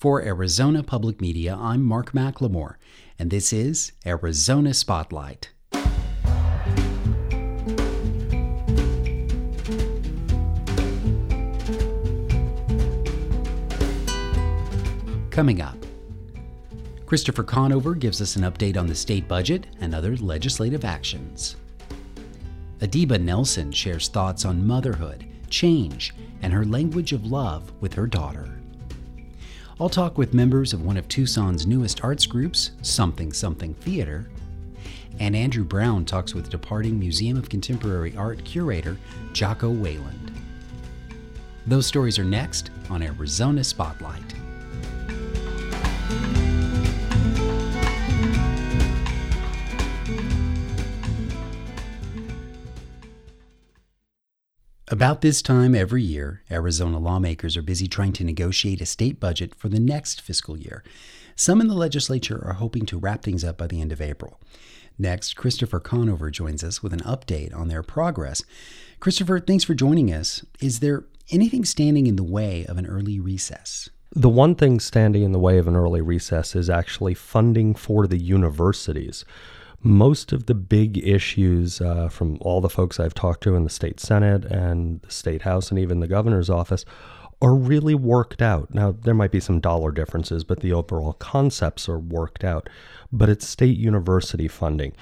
For Arizona Public Media, I'm Mark McLemore, and this is Arizona Spotlight. Coming up, Christopher Conover gives us an update on the state budget and other legislative actions. Adiba Nelson shares thoughts on motherhood, change, and her language of love with her daughter. I'll talk with members of one of Tucson's newest arts groups, Something Something Theater, and Andrew Brown talks with departing Museum of Contemporary Art curator Jocko Weyland. Those stories are next on Arizona Spotlight. About this time every year, Arizona lawmakers are busy trying to negotiate a state budget for the next fiscal year. Some in the legislature are hoping to wrap things up by the end of April. Next, Christopher Conover joins us with an update on their progress. Christopher, thanks for joining us. Is there anything standing in the way of an early recess? The one thing standing in the way of an early recess is actually funding for the universities most of the big issues uh, from all the folks I've talked to in the state senate and the state house and even the governor's office are really worked out. Now, there might be some dollar differences, but the overall concepts are worked out. But it's state university funding.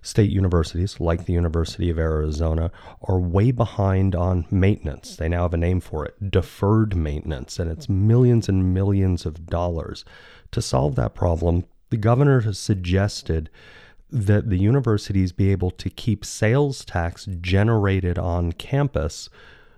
State universities, like the University of Arizona, are way behind on maintenance. They now have a name for it deferred maintenance, and it's millions and millions of dollars. To solve that problem, the governor has suggested that the universities be able to keep sales tax generated on campus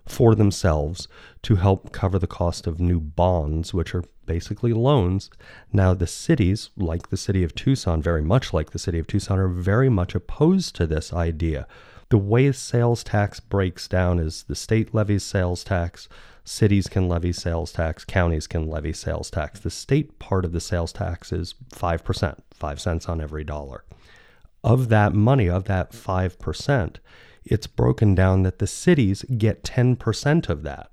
for themselves to help cover the cost of new bonds, which are basically loans. Now, the cities, like the city of Tucson, very much like the city of Tucson, are very much opposed to this idea. The way sales tax breaks down is the state levies sales tax, cities can levy sales tax, counties can levy sales tax. The state part of the sales tax is 5%, 5 cents on every dollar of that money, of that 5%, it's broken down that the cities get 10% of that.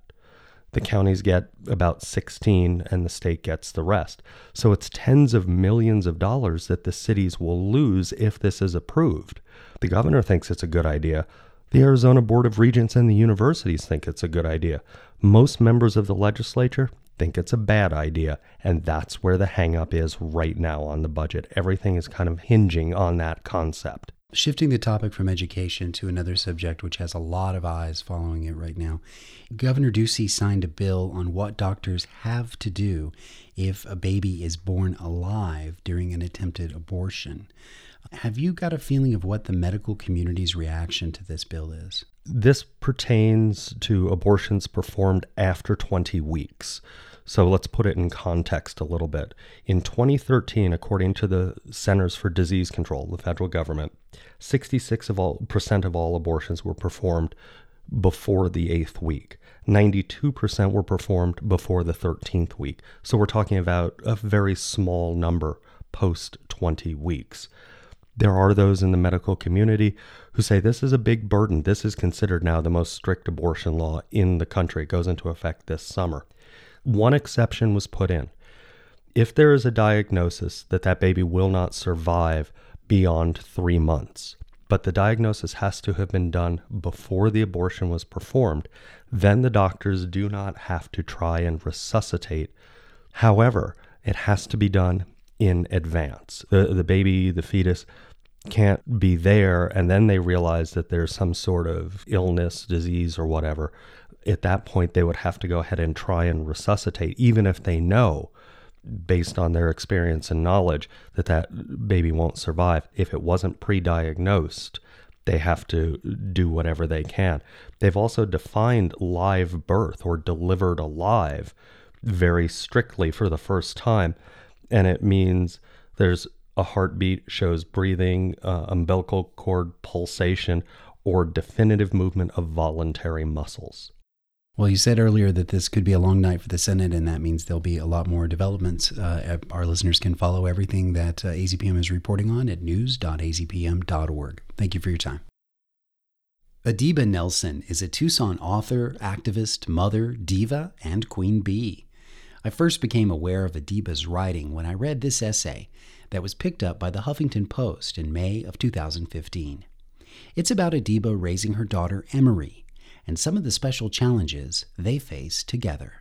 The counties get about 16 and the state gets the rest. So it's tens of millions of dollars that the cities will lose if this is approved. The governor thinks it's a good idea. The Arizona Board of Regents and the universities think it's a good idea. Most members of the legislature think it's a bad idea. And that's where the hangup is right now on the budget. Everything is kind of hinging on that concept. Shifting the topic from education to another subject which has a lot of eyes following it right now, Governor Ducey signed a bill on what doctors have to do if a baby is born alive during an attempted abortion. Have you got a feeling of what the medical community's reaction to this bill is? This pertains to abortions performed after 20 weeks. So let's put it in context a little bit. In 2013, according to the Centers for Disease Control, the federal government, 66 of all percent of all abortions were performed before the eighth week. 92% were performed before the 13th week. So we're talking about a very small number post 20 weeks. There are those in the medical community who say this is a big burden. This is considered now the most strict abortion law in the country. It goes into effect this summer. One exception was put in. If there is a diagnosis that that baby will not survive beyond three months, but the diagnosis has to have been done before the abortion was performed, then the doctors do not have to try and resuscitate. However, it has to be done in advance. The, the baby, the fetus, can't be there and then they realize that there's some sort of illness, disease, or whatever. At that point, they would have to go ahead and try and resuscitate, even if they know, based on their experience and knowledge, that that baby won't survive. If it wasn't pre diagnosed, they have to do whatever they can. They've also defined live birth or delivered alive very strictly for the first time. And it means there's a heartbeat shows breathing, uh, umbilical cord pulsation, or definitive movement of voluntary muscles. Well, you said earlier that this could be a long night for the Senate, and that means there'll be a lot more developments. Uh, our listeners can follow everything that uh, AZPM is reporting on at news.azpm.org. Thank you for your time. Adiba Nelson is a Tucson author, activist, mother, diva, and queen bee. I first became aware of Adiba's writing when I read this essay that was picked up by the Huffington Post in May of 2015. It's about Adiba raising her daughter Emery and some of the special challenges they face together.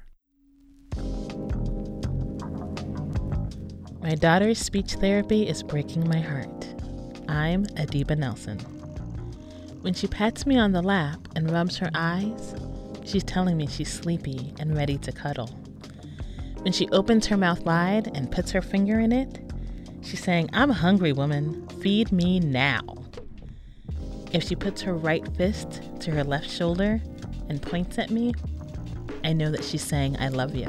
My daughter's speech therapy is breaking my heart. I'm Adiba Nelson. When she pats me on the lap and rubs her eyes, she's telling me she's sleepy and ready to cuddle. When she opens her mouth wide and puts her finger in it, she's saying, I'm hungry woman, feed me now. If she puts her right fist to her left shoulder and points at me, I know that she's saying, I love you.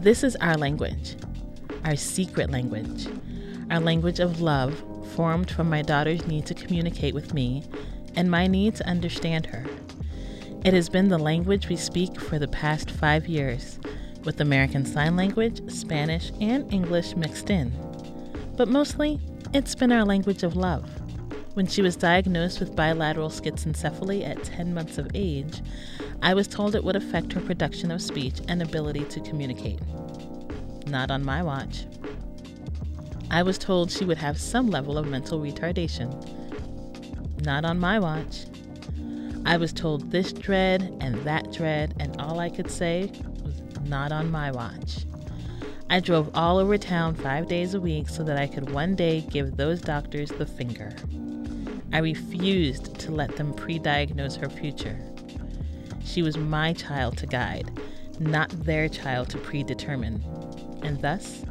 This is our language, our secret language, our language of love formed from my daughter's need to communicate with me and my need to understand her. It has been the language we speak for the past five years, with American Sign Language, Spanish, and English mixed in. But mostly, it's been our language of love. When she was diagnosed with bilateral schizencephaly at 10 months of age, I was told it would affect her production of speech and ability to communicate. Not on my watch. I was told she would have some level of mental retardation. Not on my watch. I was told this dread and that dread, and all I could say was not on my watch. I drove all over town five days a week so that I could one day give those doctors the finger. I refused to let them pre diagnose her future. She was my child to guide, not their child to predetermine. And thus,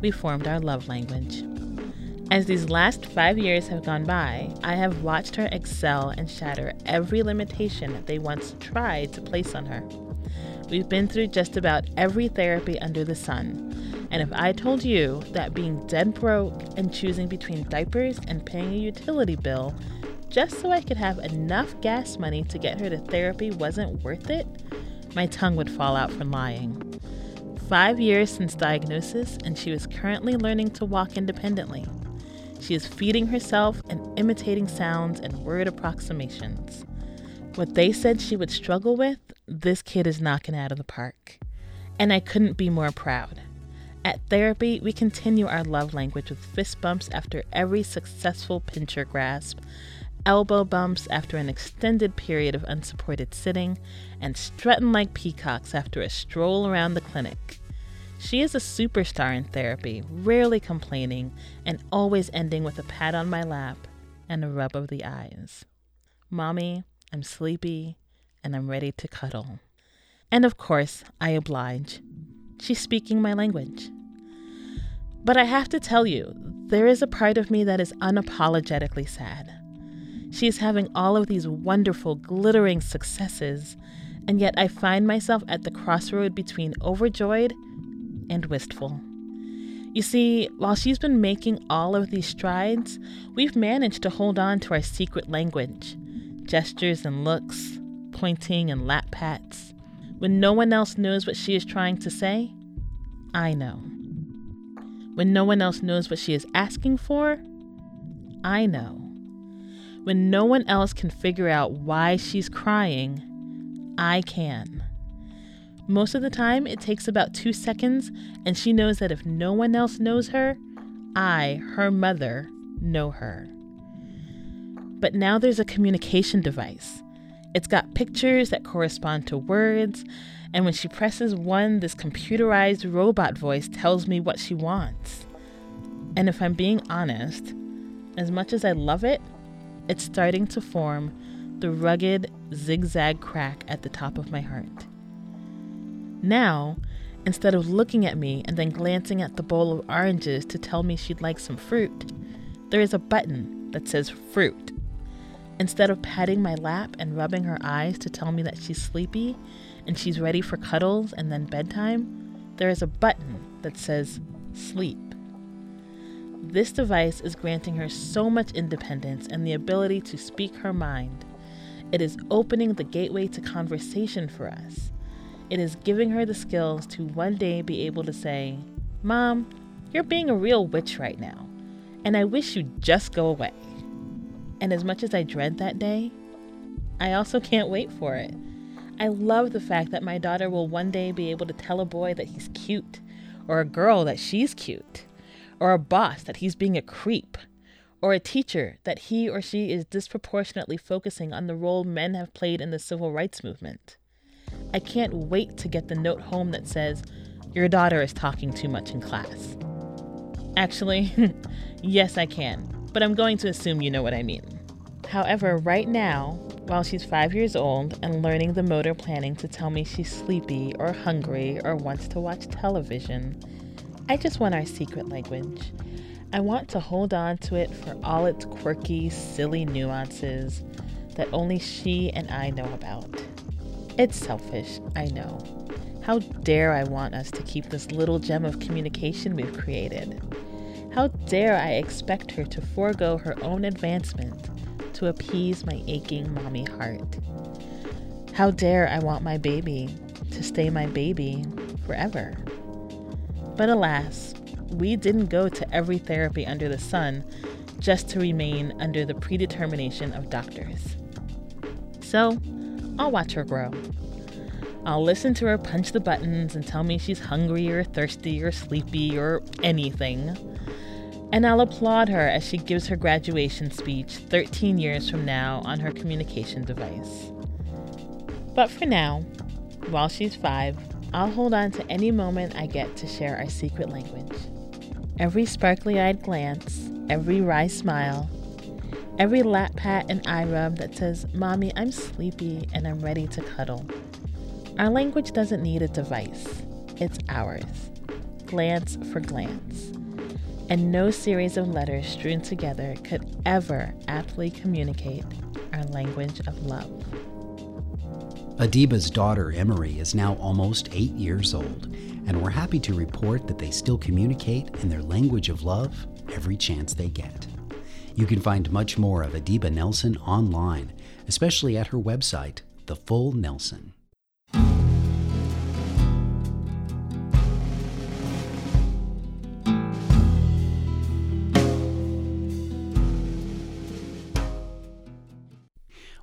we formed our love language. As these last five years have gone by, I have watched her excel and shatter every limitation they once tried to place on her. We've been through just about every therapy under the sun. And if I told you that being dead broke and choosing between diapers and paying a utility bill just so I could have enough gas money to get her to therapy wasn't worth it, my tongue would fall out from lying five years since diagnosis, and she was currently learning to walk independently. She is feeding herself and imitating sounds and word approximations. What they said she would struggle with, this kid is knocking out of the park. And I couldn't be more proud. At therapy, we continue our love language with fist bumps after every successful pincher grasp, elbow bumps after an extended period of unsupported sitting, and strutting like peacocks after a stroll around the clinic. She is a superstar in therapy, rarely complaining, and always ending with a pat on my lap and a rub of the eyes. Mommy, I'm sleepy and I'm ready to cuddle. And of course, I oblige. She's speaking my language. But I have to tell you, there is a part of me that is unapologetically sad. She is having all of these wonderful, glittering successes, and yet I find myself at the crossroad between overjoyed and wistful. You see, while she's been making all of these strides, we've managed to hold on to our secret language gestures and looks, pointing and lap pats. When no one else knows what she is trying to say, I know. When no one else knows what she is asking for, I know. When no one else can figure out why she's crying, I can. Most of the time, it takes about two seconds, and she knows that if no one else knows her, I, her mother, know her. But now there's a communication device. It's got pictures that correspond to words, and when she presses one, this computerized robot voice tells me what she wants. And if I'm being honest, as much as I love it, it's starting to form the rugged zigzag crack at the top of my heart. Now, instead of looking at me and then glancing at the bowl of oranges to tell me she'd like some fruit, there is a button that says fruit. Instead of patting my lap and rubbing her eyes to tell me that she's sleepy and she's ready for cuddles and then bedtime, there is a button that says sleep. This device is granting her so much independence and the ability to speak her mind. It is opening the gateway to conversation for us. It is giving her the skills to one day be able to say, Mom, you're being a real witch right now, and I wish you'd just go away. And as much as I dread that day, I also can't wait for it. I love the fact that my daughter will one day be able to tell a boy that he's cute, or a girl that she's cute, or a boss that he's being a creep, or a teacher that he or she is disproportionately focusing on the role men have played in the civil rights movement. I can't wait to get the note home that says, Your daughter is talking too much in class. Actually, yes, I can, but I'm going to assume you know what I mean. However, right now, while she's five years old and learning the motor planning to tell me she's sleepy or hungry or wants to watch television, I just want our secret language. I want to hold on to it for all its quirky, silly nuances that only she and I know about. It's selfish, I know. How dare I want us to keep this little gem of communication we've created? How dare I expect her to forego her own advancement to appease my aching mommy heart. How dare I want my baby to stay my baby forever? But alas, we didn't go to every therapy under the sun just to remain under the predetermination of doctors. So, I'll watch her grow. I'll listen to her punch the buttons and tell me she's hungry or thirsty or sleepy or anything and I'll applaud her as she gives her graduation speech 13 years from now on her communication device. But for now, while she's five, I'll hold on to any moment I get to share our secret language. Every sparkly eyed glance, every wry smile, every lap pat and eye rub that says, Mommy, I'm sleepy and I'm ready to cuddle. Our language doesn't need a device, it's ours. Glance for glance and no series of letters strewn together could ever aptly communicate our language of love. Adiba's daughter, Emery, is now almost eight years old, and we're happy to report that they still communicate in their language of love every chance they get. You can find much more of Adiba Nelson online, especially at her website, The Full Nelson.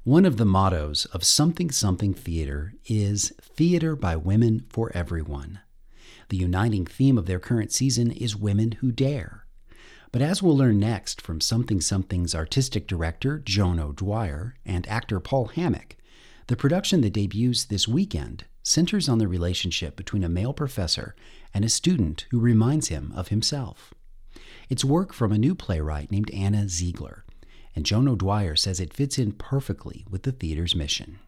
One of the mottos of Something Something Theater is Theater by Women for Everyone. The uniting theme of their current season is Women Who Dare. But as we'll learn next from Something Something's artistic director, Joan O'Dwyer, and actor Paul Hammock, the production that debuts this weekend centers on the relationship between a male professor and a student who reminds him of himself. It's work from a new playwright named Anna Ziegler and Joan O'Dwyer says it fits in perfectly with the theater's mission.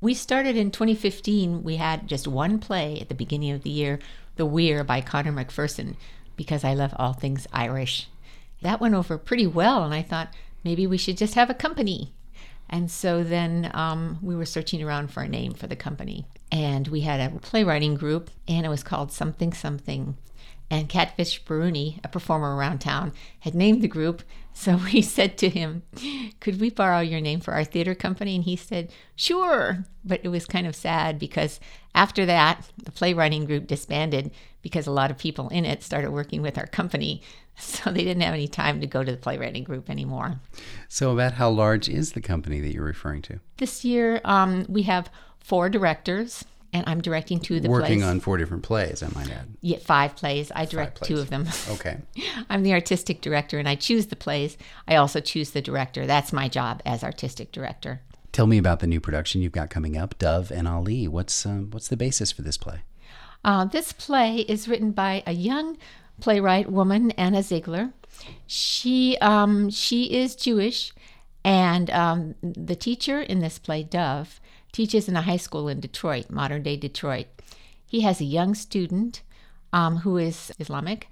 We started in 2015. We had just one play at the beginning of the year, The Weir by Conor McPherson, because I love all things Irish. That went over pretty well, and I thought maybe we should just have a company. And so then um, we were searching around for a name for the company. And we had a playwriting group, and it was called Something Something. And Catfish Baruni, a performer around town, had named the group so we said to him, Could we borrow your name for our theater company? And he said, Sure. But it was kind of sad because after that, the playwriting group disbanded because a lot of people in it started working with our company. So they didn't have any time to go to the playwriting group anymore. So, about how large is the company that you're referring to? This year, um, we have four directors and I'm directing two of the Working plays. on four different plays, I might add. Yeah, five plays. I direct plays. two of them. Okay. I'm the artistic director and I choose the plays. I also choose the director. That's my job as artistic director. Tell me about the new production you've got coming up, Dov and Ali. What's um, what's the basis for this play? Uh, this play is written by a young playwright woman, Anna Ziegler. She um, she is Jewish, and um, the teacher in this play, Dov, teaches in a high school in Detroit, modern day Detroit. He has a young student um, who is Islamic,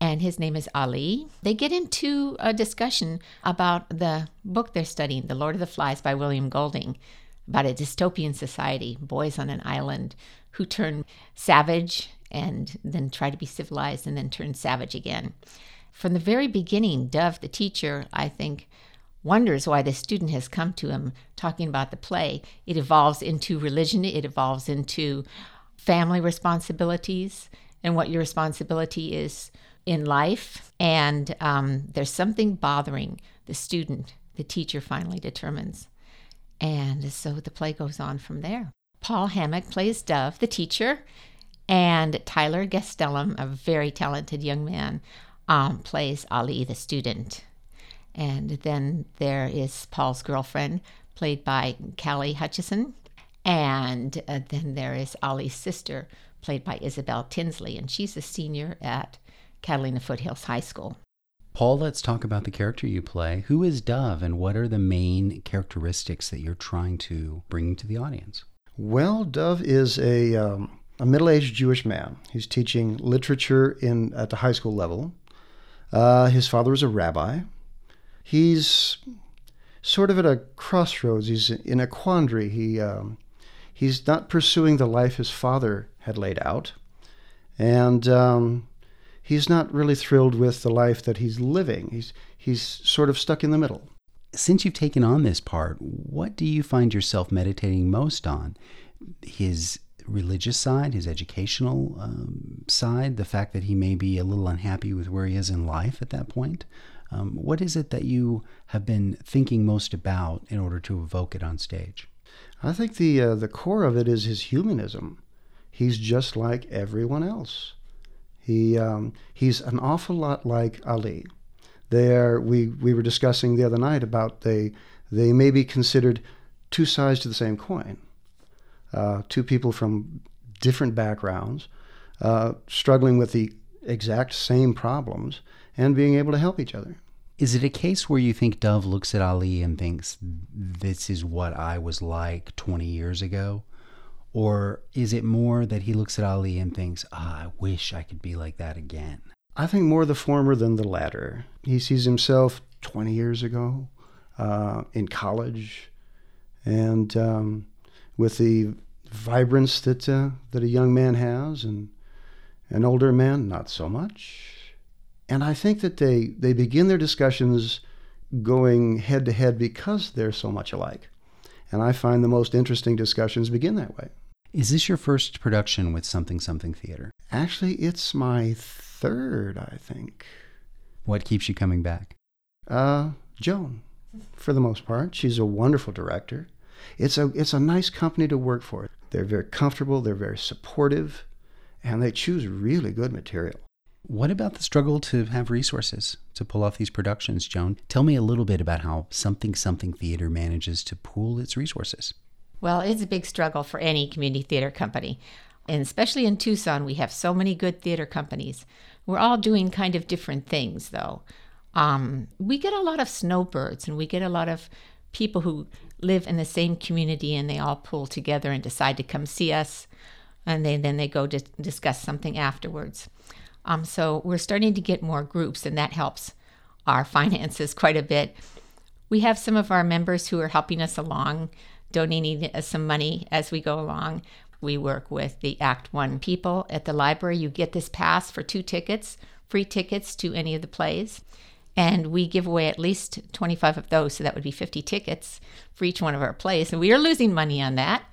and his name is Ali. They get into a discussion about the book they're studying, The Lord of the Flies by William Golding, about a dystopian society, boys on an island who turn savage and then try to be civilized and then turn savage again. From the very beginning, Dov, the teacher, I think, wonders why the student has come to him talking about the play. It evolves into religion, it evolves into family responsibilities and what your responsibility is in life. And um, there's something bothering the student, the teacher finally determines. And so the play goes on from there. Paul Hammock plays Dov, the teacher, and Tyler Gastelum, a very talented young man, um, plays Ali, the student. And then there is Paul's girlfriend, played by Callie Hutchison. And uh, then there is Ali's sister, played by Isabel Tinsley, and she's a senior at Catalina Foothills High School. Paul, let's talk about the character you play. Who is Dov, and what are the main characteristics that you're trying to bring to the audience? Well, Dov is a, um, a middle aged Jewish man. He's teaching literature in, at the high school level. Uh, his father is a rabbi. He's sort of at a crossroads. He's in a quandary. He, um, he's not pursuing the life his father had laid out. And um, he's not really thrilled with the life that he's living. He's, he's sort of stuck in the middle. Since you've taken on this part, what do you find yourself meditating most on? His religious side, his educational um, side, the fact that he may be a little unhappy with where he is in life at that point? Um, what is it that you have been thinking most about in order to evoke it on stage? I think the uh, the core of it is his humanism. He's just like everyone else. He um, he's an awful lot like Ali. There, we we were discussing the other night about they they may be considered two sides to the same coin. Uh, two people from different backgrounds, uh, struggling with the exact same problems and being able to help each other. Is it a case where you think Dov looks at Ali and thinks, this is what I was like 20 years ago? Or is it more that he looks at Ali and thinks, ah, I wish I could be like that again? I think more the former than the latter. He sees himself 20 years ago uh, in college and um, with the vibrance that, uh, that a young man has, and an older man, not so much. And I think that they, they begin their discussions going head to head because they're so much alike. And I find the most interesting discussions begin that way. Is this your first production with Something Something Theater? Actually, it's my third, I think. What keeps you coming back? Uh, Joan, for the most part. She's a wonderful director. It's a, it's a nice company to work for. They're very comfortable, they're very supportive, and they choose really good material. What about the struggle to have resources to pull off these productions, Joan? Tell me a little bit about how Something Something Theater manages to pool its resources. Well, it's a big struggle for any community theater company. And especially in Tucson, we have so many good theater companies. We're all doing kind of different things, though. Um, we get a lot of snowbirds and we get a lot of people who live in the same community and they all pull together and decide to come see us. And they, then they go to discuss something afterwards. Um, so we're starting to get more groups, and that helps our finances quite a bit. We have some of our members who are helping us along, donating us some money as we go along. We work with the Act One people at the library. You get this pass for two tickets, free tickets to any of the plays. And we give away at least 25 of those. So that would be 50 tickets for each one of our plays. And we are losing money on that.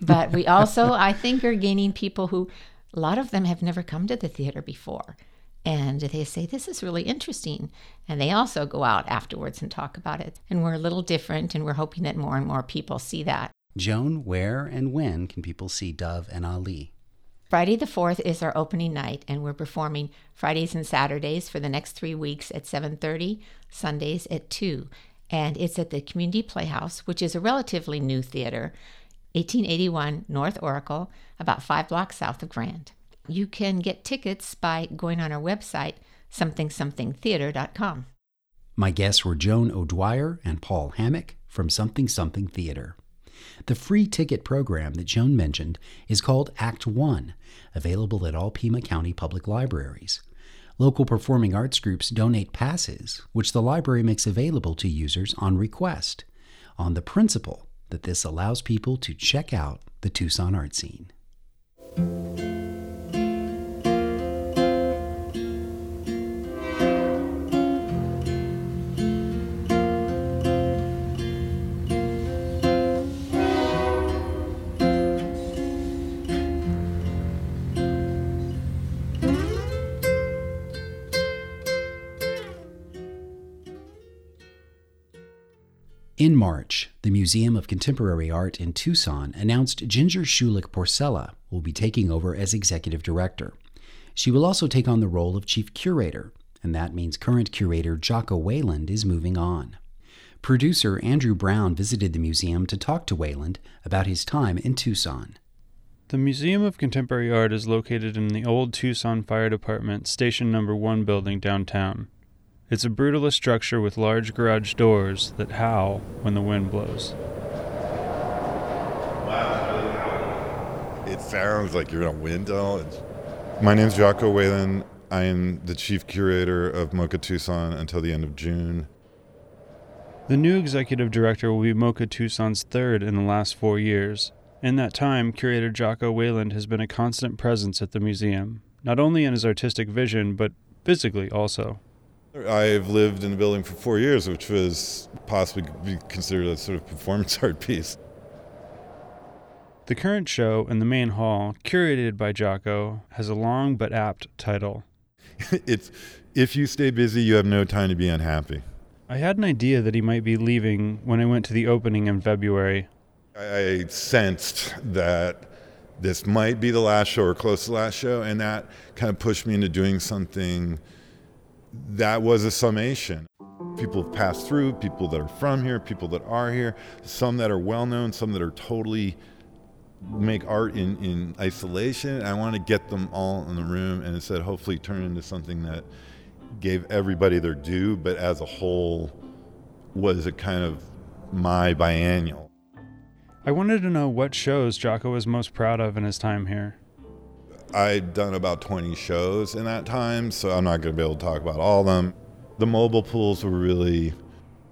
But we also, I think, are gaining people who a lot of them have never come to the theater before. And they say, This is really interesting. And they also go out afterwards and talk about it. And we're a little different, and we're hoping that more and more people see that. Joan, where and when can people see Dov and Ali? Friday the 4th is our opening night, and we're performing Fridays and Saturdays for the next three weeks at 7.30, Sundays at 2. And it's at the Community Playhouse, which is a relatively new theater. 1881 North Oracle, about five blocks south of Grand. You can get tickets by going on our website, somethingsomethingtheater.com. My guests were Joan O'Dwyer and Paul Hammock from Something Something Theater. The free ticket program that Joan mentioned is called Act One, available at all Pima County public libraries. Local performing arts groups donate passes, which the library makes available to users on request, on the principle that this allows people to check out the Tucson art scene. In March, the Museum of Contemporary Art in Tucson announced Ginger Shulick Porcella will be taking over as executive director. She will also take on the role of chief curator, and that means current curator Jocko Weyland is moving on. Producer Andrew Brown visited the museum to talk to Weyland about his time in Tucson. The Museum of Contemporary Art is located in the old Tucson Fire Department Station Number 1 building downtown. It's a brutalist structure with large garage doors that howl when the wind blows. It sounds like you're in a wind tunnel. My name's Jocko Weyland. I am the chief curator of MoCA Tucson until the end of June. The new executive director will be MoCA Tucson's third in the last four years. In that time, curator Jocko Weyland has been a constant presence at the museum, not only in his artistic vision, but physically also. I've lived in the building for four years, which was possibly be considered a sort of performance art piece. The current show in the main hall, curated by Jocko, has a long but apt title. it's if you stay busy, you have no time to be unhappy. I had an idea that he might be leaving when I went to the opening in February. I sensed that this might be the last show or close to the last show, and that kind of pushed me into doing something that was a summation. People have passed through, people that are from here, people that are here, some that are well known, some that are totally make art in, in isolation. I want to get them all in the room and instead hopefully turn into something that gave everybody their due, but as a whole was a kind of my biennial. I wanted to know what shows Jocko was most proud of in his time here. I'd done about 20 shows in that time, so I'm not going to be able to talk about all of them. The mobile pools were really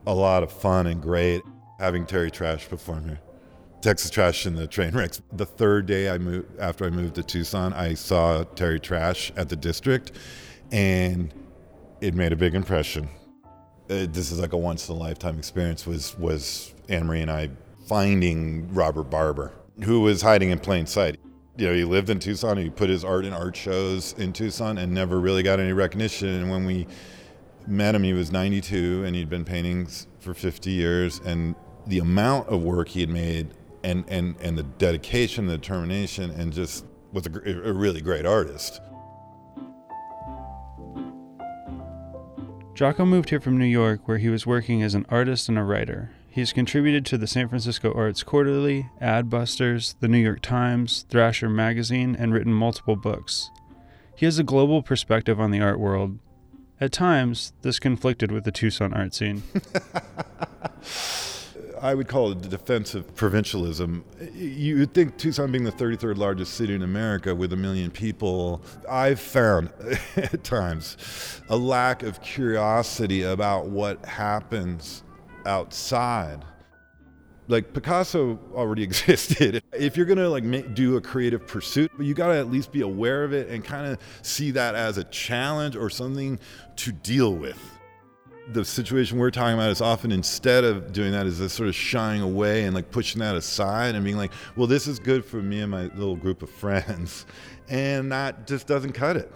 a lot of fun and great. Having Terry Trash perform here. Texas Trash and the train Trainwrecks. The third day I moved after I moved to Tucson, I saw Terry Trash at the district, and it made a big impression. Uh, this is like a once in a lifetime experience. Was was Anne Marie and I finding Robert Barber, who was hiding in plain sight you know, he lived in Tucson. He put his art in art shows in Tucson and never really got any recognition. And when we met him, he was 92 and he'd been painting for 50 years. And the amount of work he had made and, and, and the dedication, the determination, and just was a, a really great artist. Jocko moved here from New York, where he was working as an artist and a writer. He has contributed to the San Francisco Arts Quarterly, Adbusters, the New York Times, Thrasher Magazine, and written multiple books. He has a global perspective on the art world. At times, this conflicted with the Tucson art scene. I would call it defensive provincialism. You would think Tucson being the 33rd largest city in America with a million people, I've found at times a lack of curiosity about what happens outside like Picasso already existed. If you're gonna like make, do a creative pursuit, you gotta at least be aware of it and kind of see that as a challenge or something to deal with. The situation we're talking about is often instead of doing that is this sort of shying away and like pushing that aside and being like, well, this is good for me and my little group of friends, and that just doesn't cut it.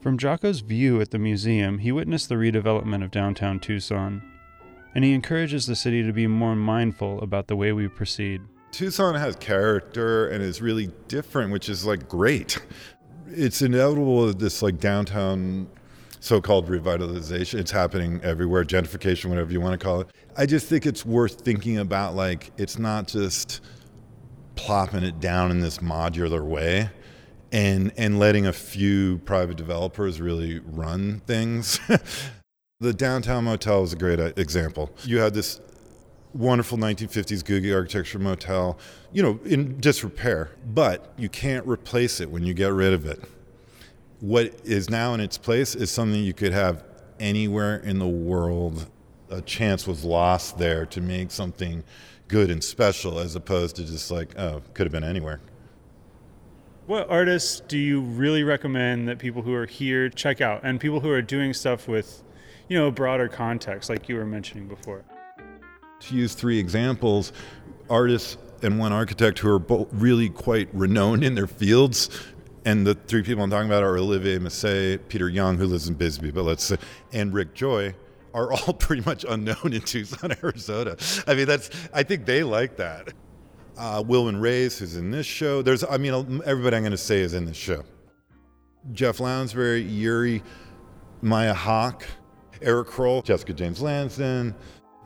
From Jocko's view at the museum, he witnessed the redevelopment of downtown Tucson and he encourages the city to be more mindful about the way we proceed. Tucson has character and is really different, which is like great. It's inevitable that this like downtown so-called revitalization it's happening everywhere gentrification whatever you want to call it i just think it's worth thinking about like it's not just plopping it down in this modular way and and letting a few private developers really run things The downtown motel is a great uh, example. You had this wonderful 1950s Googie architecture motel, you know, in disrepair, but you can't replace it when you get rid of it. What is now in its place is something you could have anywhere in the world. A chance was lost there to make something good and special as opposed to just like, oh, could have been anywhere. What artists do you really recommend that people who are here check out and people who are doing stuff with you know, broader context, like you were mentioning before. To use three examples, artists and one architect who are both really quite renowned in their fields. And the three people I'm talking about are Olivier Massé, Peter Young, who lives in Bisbee, but let's say, and Rick Joy are all pretty much unknown in Tucson, Arizona. I mean, that's I think they like that. Uh, Wilman Reyes, who's in this show. There's, I mean, everybody I'm going to say is in this show. Jeff Lounsbury, Yuri, Maya Hawke, Eric Kroll, Jessica James Lansden,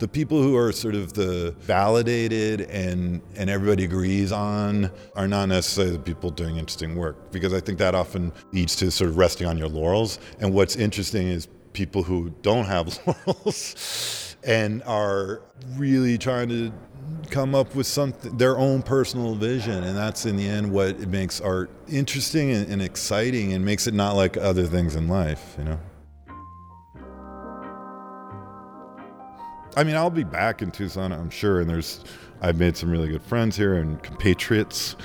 the people who are sort of the validated and and everybody agrees on are not necessarily the people doing interesting work because I think that often leads to sort of resting on your laurels. And what's interesting is people who don't have laurels and are really trying to come up with something their own personal vision and that's in the end what makes art interesting and, and exciting and makes it not like other things in life you know I mean, I'll be back in Tucson, I'm sure. And there's, I've made some really good friends here and compatriots,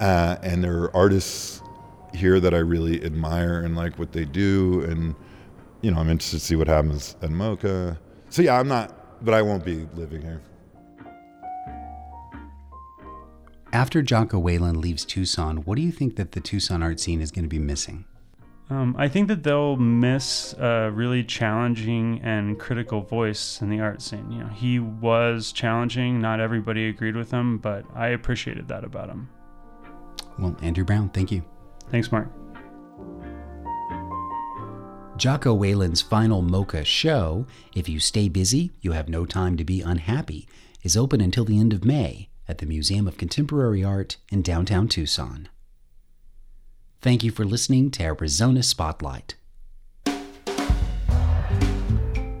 uh, and there are artists here that I really admire and like what they do. And you know, I'm interested to see what happens at MoCA. So yeah, I'm not, but I won't be living here. After Jocko Weyland leaves Tucson, what do you think that the Tucson art scene is going to be missing? Um, I think that they'll miss a really challenging and critical voice in the art scene. You know, he was challenging. Not everybody agreed with him, but I appreciated that about him. Well, Andrew Brown, thank you. Thanks, Mark. Jocko Weyland's final MoCA show, If You Stay Busy, You Have No Time to Be Unhappy, is open until the end of May at the Museum of Contemporary Art in downtown Tucson. Thank you for listening to Arizona Spotlight.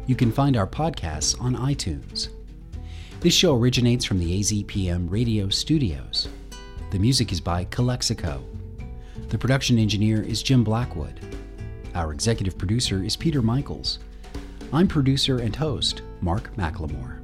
You can find our podcasts on iTunes. This show originates from the AZPM radio studios. The music is by Calexico. The production engineer is Jim Blackwood. Our executive producer is Peter Michaels. I'm producer and host Mark McLemore.